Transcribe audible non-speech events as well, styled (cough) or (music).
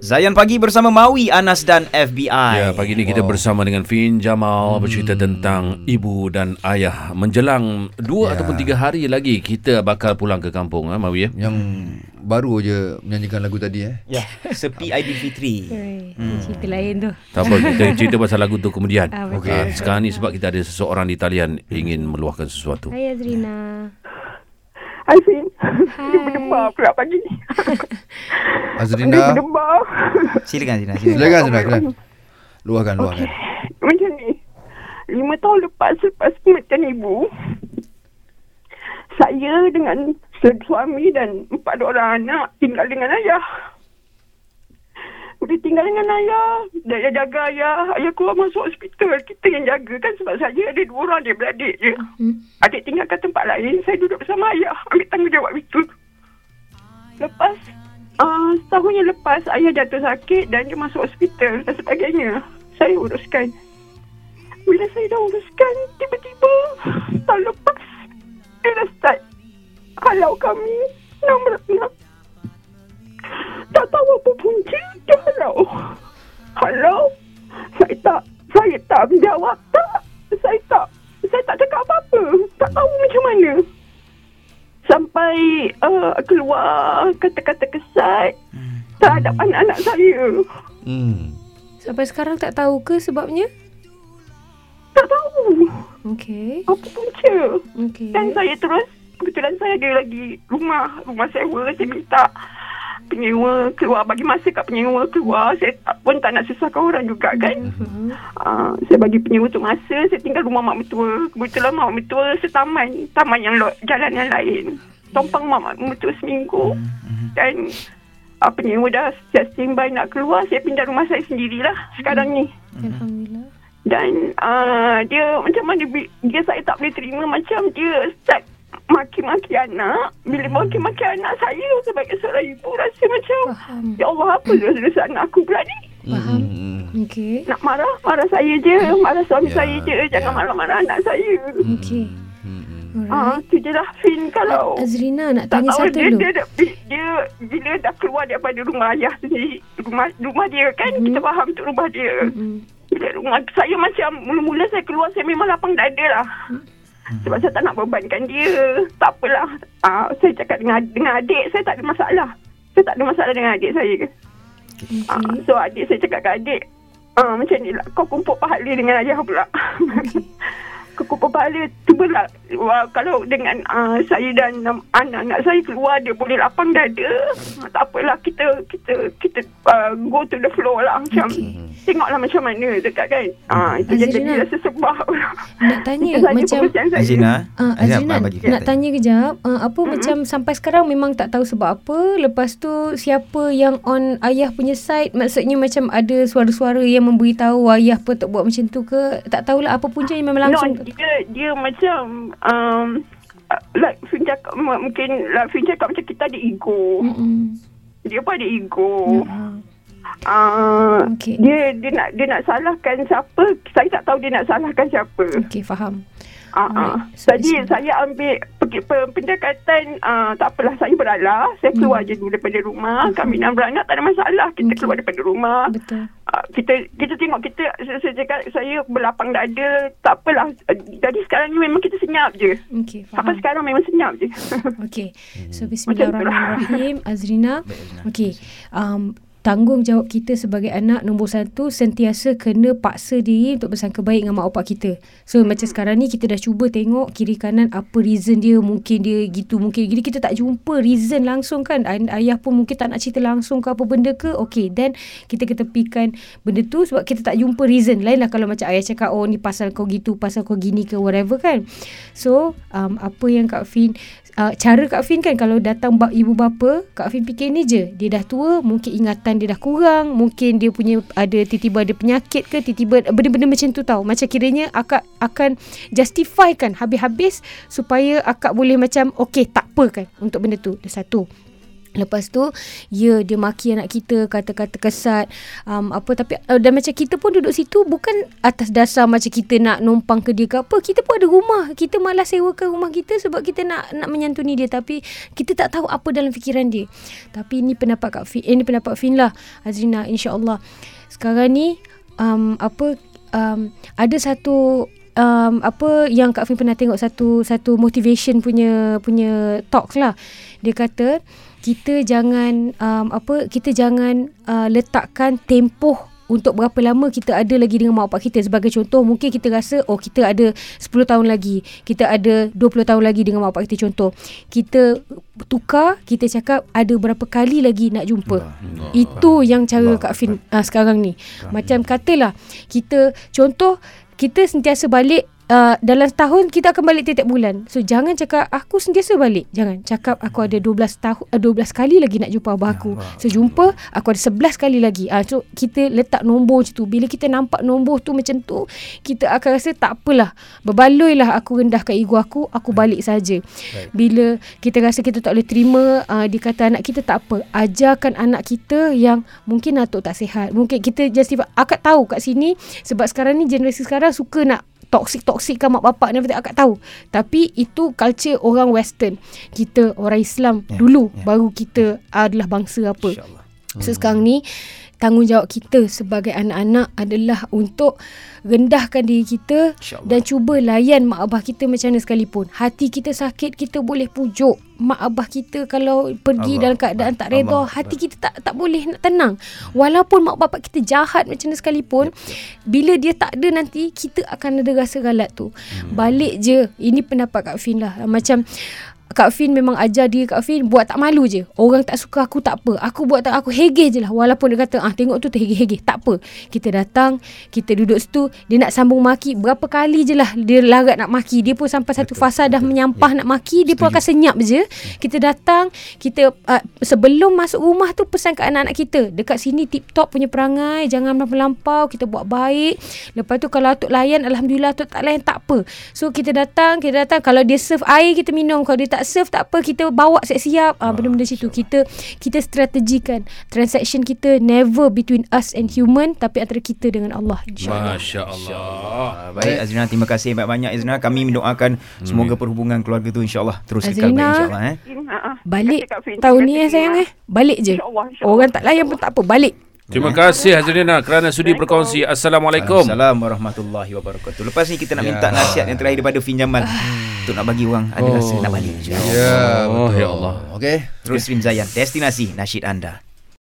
Zayan Pagi bersama Maui, Anas dan FBI. Ya, pagi ni kita bersama dengan Fin Jamal bercerita tentang ibu dan ayah. Menjelang dua Ya. ataupun tiga hari lagi kita bakal pulang ke kampung, ha, Mawi ya. Yang baru je menyanyikan lagu tadi eh. Ya, sepi (laughs) Aidilfitri. Hmm. Cerita lain tu. Tak apa, kita (laughs) cerita pasal lagu tu kemudian. Ah, betul. Ah, sekarang ni sebab kita ada seseorang di talian ingin meluahkan sesuatu. Hai Azrina. (laughs) Hai Fin. Hai. Dia berdemar pula pagi ni. (laughs) Dia Azrina, berdemar. Silakan Zina, silakan. silakan Azrina, silakan. Luahkan, luahkan. Macam ni. Lima tahun lepas selepas kematian ibu, saya dengan suami dan empat orang anak tinggal dengan ayah dia tinggal dengan ayah. Dia jaga ayah. Ayah keluar masuk hospital. Kita yang jaga kan sebab saya ada dua orang dia beradik je. Hmm. Adik tinggal ke tempat lain. Saya duduk bersama ayah. Ambil tanggungjawab itu. Lepas, uh, setahun yang lepas ayah jatuh sakit dan dia masuk hospital dan sebagainya. Saya uruskan. Bila saya dah uruskan, tiba-tiba tahun lepas, dia dah start. Kalau kami, nombor-nombor. Tak menjawab. Tak, saya tak, saya tak cakap apa-apa. Tak tahu macam mana. Sampai uh, keluar kata-kata kesat terhadap anak-anak saya. Hmm. Sampai sekarang tak tahu ke sebabnya? Tak tahu Okey. apa punca. Okey. Dan saya terus, kebetulan saya ada lagi rumah, rumah sewa. Saya minta penyewa keluar, bagi masa kat penyewa keluar. Saya tak, pun tak nak susahkan orang juga kan. Hmm. Uh, saya bagi penyewa tu masa, saya tinggal rumah mak mertua. Kebetulan mak mertua setaman, taman yang lo, jalan yang lain. Tompang mak mak mertua seminggu. Dan uh, penyewa dah dah standby nak keluar, saya pindah rumah saya sendirilah sekarang ni. Alhamdulillah. Dan uh, dia macam mana bi- dia saya tak boleh terima macam dia start maki-maki anak. Bila maki-maki anak saya sebagai seorang ibu rasa macam Faham. ya Allah apa dosa-dosa anak aku pula ni. Faham. Hmm. Okey. Nak marah, marah saya je. Marah suami Ya, saya je. Jangan ya. marah-marah anak saya. Okey. Hmm. Ah, Alright. tu je lah Fin kalau Azrina nak tanya tahu satu dia, dulu. dia, dia, dia, dia, bila dah keluar daripada rumah ayah sendiri, rumah rumah dia kan, Mhm. kita faham tu rumah dia. Hmm. Bila rumah saya macam mula-mula saya keluar saya memang lapang dada lah. Sebab saya tak nak bebankan dia. Tak apalah. Uh, saya cakap dengan dengan adik saya tak ada masalah. Saya tak ada masalah dengan adik saya. Okey. Uh, so adik saya cakap ke adik, uh, macam ni lah. Kau kumpul pahala dengan ayah pula. Kau (laughs) kumpul pahala. Cubalah. Wah, kalau dengan uh, saya dan um, anak-anak saya keluar, dia boleh lapang dada. Uh, tak apalah. Kita kita kita uh, go to the flow lah. Macam Okey. tengoklah macam mana dekat kan. Ah itu yang Azrina. jadi rasa sebab. Nak tanya (laughs) Itu macam. Uh, Azina, Azrina bagi nak tanya kejap uh, Apa macam sampai sekarang memang tak tahu sebab apa Lepas tu siapa yang on ayah punya side Maksudnya macam ada suara-suara yang memberitahu ayah apa tak buat macam tu ke Tak tahulah apa punca yang memang langsung No, dia dia macam um, like Fin cakap mungkin like Fin cakap macam kita ada ego. Mm-mm. Dia pun ada ego. Ah, Uh, Okey. dia dia nak dia nak salahkan siapa? Saya tak tahu dia nak salahkan siapa. Okey faham Ah, Alright. ah. So, Jadi it's- saya ambil pendekatan uh, tak apalah saya beralah. Saya keluar je dulu daripada rumah. Kami enam beranak tak ada masalah. Kita Okey. keluar daripada rumah. Betul Uh, kita kita tengok kita saya, saya cakap saya berlapang dada tak apalah Uh, jadi sekarang ni memang kita senyap je Okey sampai sekarang memang senyap je Okey. (laughs) So Macam bismillahirrahmanirrahim Azrina. (laughs) Okey. Um tanggungjawab kita sebagai anak nombor satu sentiasa kena paksa diri untuk bersangka baik dengan mak bapak kita. So macam sekarang ni kita dah cuba tengok kiri kanan apa reason dia mungkin dia gitu mungkin jadi kita tak jumpa reason langsung kan. Ay- ayah pun mungkin tak nak cerita langsung ke apa benda ke. Okey then kita ketepikan benda tu sebab kita tak jumpa reason. Lain lah kalau macam ayah cakap oh ni pasal kau gitu pasal kau gini ke whatever kan. So um, apa yang Kak Fin uh, cara Kak Fin kan kalau datang ibu bapa Kak Fin fikir ni je. Dia dah tua mungkin ingatan dia dah kurang mungkin dia punya ada tiba-tiba ada penyakit ke tiba-tiba benda-benda macam tu tau. Macam kiranya akak akan justify kan habis-habis supaya akak boleh macam okey tak apa kan untuk benda tu. Dah satu Lepas tu Ya dia maki anak kita Kata-kata kesat um, Apa tapi uh, Dan macam kita pun duduk situ Bukan atas dasar Macam kita nak numpang ke dia ke apa Kita pun ada rumah. Kita malas sewakan rumah kita Sebab kita nak nak menyantuni dia Tapi Kita tak tahu apa dalam fikiran dia. Tapi ini pendapat Kak Fin eh, Ini pendapat Fin lah Azrina InsyaAllah. Sekarang ni um, Apa um, Ada satu um, apa yang Kak Fin pernah tengok satu satu motivation punya punya talks lah. Dia kata kita jangan um, apa kita jangan uh, letakkan tempoh untuk berapa lama kita ada lagi dengan mak bapak kita. Sebagai contoh mungkin kita rasa oh kita ada 10 tahun lagi. Kita ada 20 tahun lagi dengan mak bapak kita. Contoh kita tukar kita cakap ada berapa kali lagi nak jumpa. Allah. itu yang cara Kak Fin uh, sekarang ni. Macam katalah kita contoh kita sentiasa balik Uh, dalam setahun kita akan balik tiap-tiap bulan. So jangan cakap aku sentiasa balik. Jangan cakap aku ada 12 tahun uh, 12 kali lagi nak jumpa abah aku. So jumpa aku ada 11 kali lagi. Ah uh, so kita letak nombor macam tu. Bila kita nampak nombor tu macam tu, kita akan rasa tak apalah. Berbaloilah aku rendahkan ego aku, aku balik saja. Bila kita rasa kita tak boleh terima uh, dia kata anak kita tak apa. Ajarkan anak kita yang mungkin atuk tak sihat. Mungkin kita justify akak tahu kat sini sebab sekarang ni generasi sekarang suka nak toksik-toksik kan mak bapak ni akak tahu. Tapi itu culture orang western. Kita orang Islam Ya, dulu ya. baru kita adalah bangsa apa. InsyaAllah. So sekarang ni tanggungjawab kita sebagai anak-anak adalah untuk rendahkan diri kita dan cuba layan mak abah kita macam mana sekalipun. Hati kita sakit kita boleh pujuk mak abah kita kalau pergi Allah. dalam keadaan tak reda, Allah. hati kita tak tak boleh nak tenang. Walaupun mak bapak kita jahat macam mana sekalipun, bila dia tak ada nanti kita akan ada rasa galat tu. Hmm. Balik je. Ini pendapat Kak Fin lah. Macam Kak Fin memang ajar dia Kak Fin buat tak malu je. Orang tak suka aku tak apa. Aku buat tak aku hege je lah. Walaupun dia kata ah tengok tu terhege-hege. Tak apa. Kita datang, kita duduk situ, dia nak sambung maki. Berapa kali je lah dia larat nak maki. Dia pun sampai satu fasa dah menyampah nak maki, dia pun akan senyap je. Kita datang, kita uh, sebelum masuk rumah tu pesan kat anak-anak kita. Dekat sini tip top punya perangai, jangan melampau, kita buat baik. Lepas tu kalau atuk layan, alhamdulillah atuk tak layan tak apa. So kita datang, kita datang kalau dia serve air kita minum, kalau dia tak serve tak apa, kita bawa siap-siap. Ah benda-benda situ kita kita strategikan transaction kita never between us and human tapi antara kita dengan Allah insyaallah. Masya Allah. Ah, baik Azrina terima kasih banyak-banyak Azrina kami mendoakan semoga perhubungan keluarga tu insyaallah terus kekal baik Azrina. insyaallah eh Ah, Balik tahun ni eh sayang Tina. eh. Balik je. Orang tak layan pun tak apa, balik. Terima kasih Hazrina kerana sudi berkongsi. Assalamualaikum. Assalamualaikum warahmatullahi wabarakatuh. Lepas ni kita nak Ya. minta nasihat yang terakhir daripada Fin Jamal untuk nak bagi orang ada rasa nak balik. Ya, Oh, betul. ya Allah. Okey. Terus Stream Zayan, destinasi nasyid anda.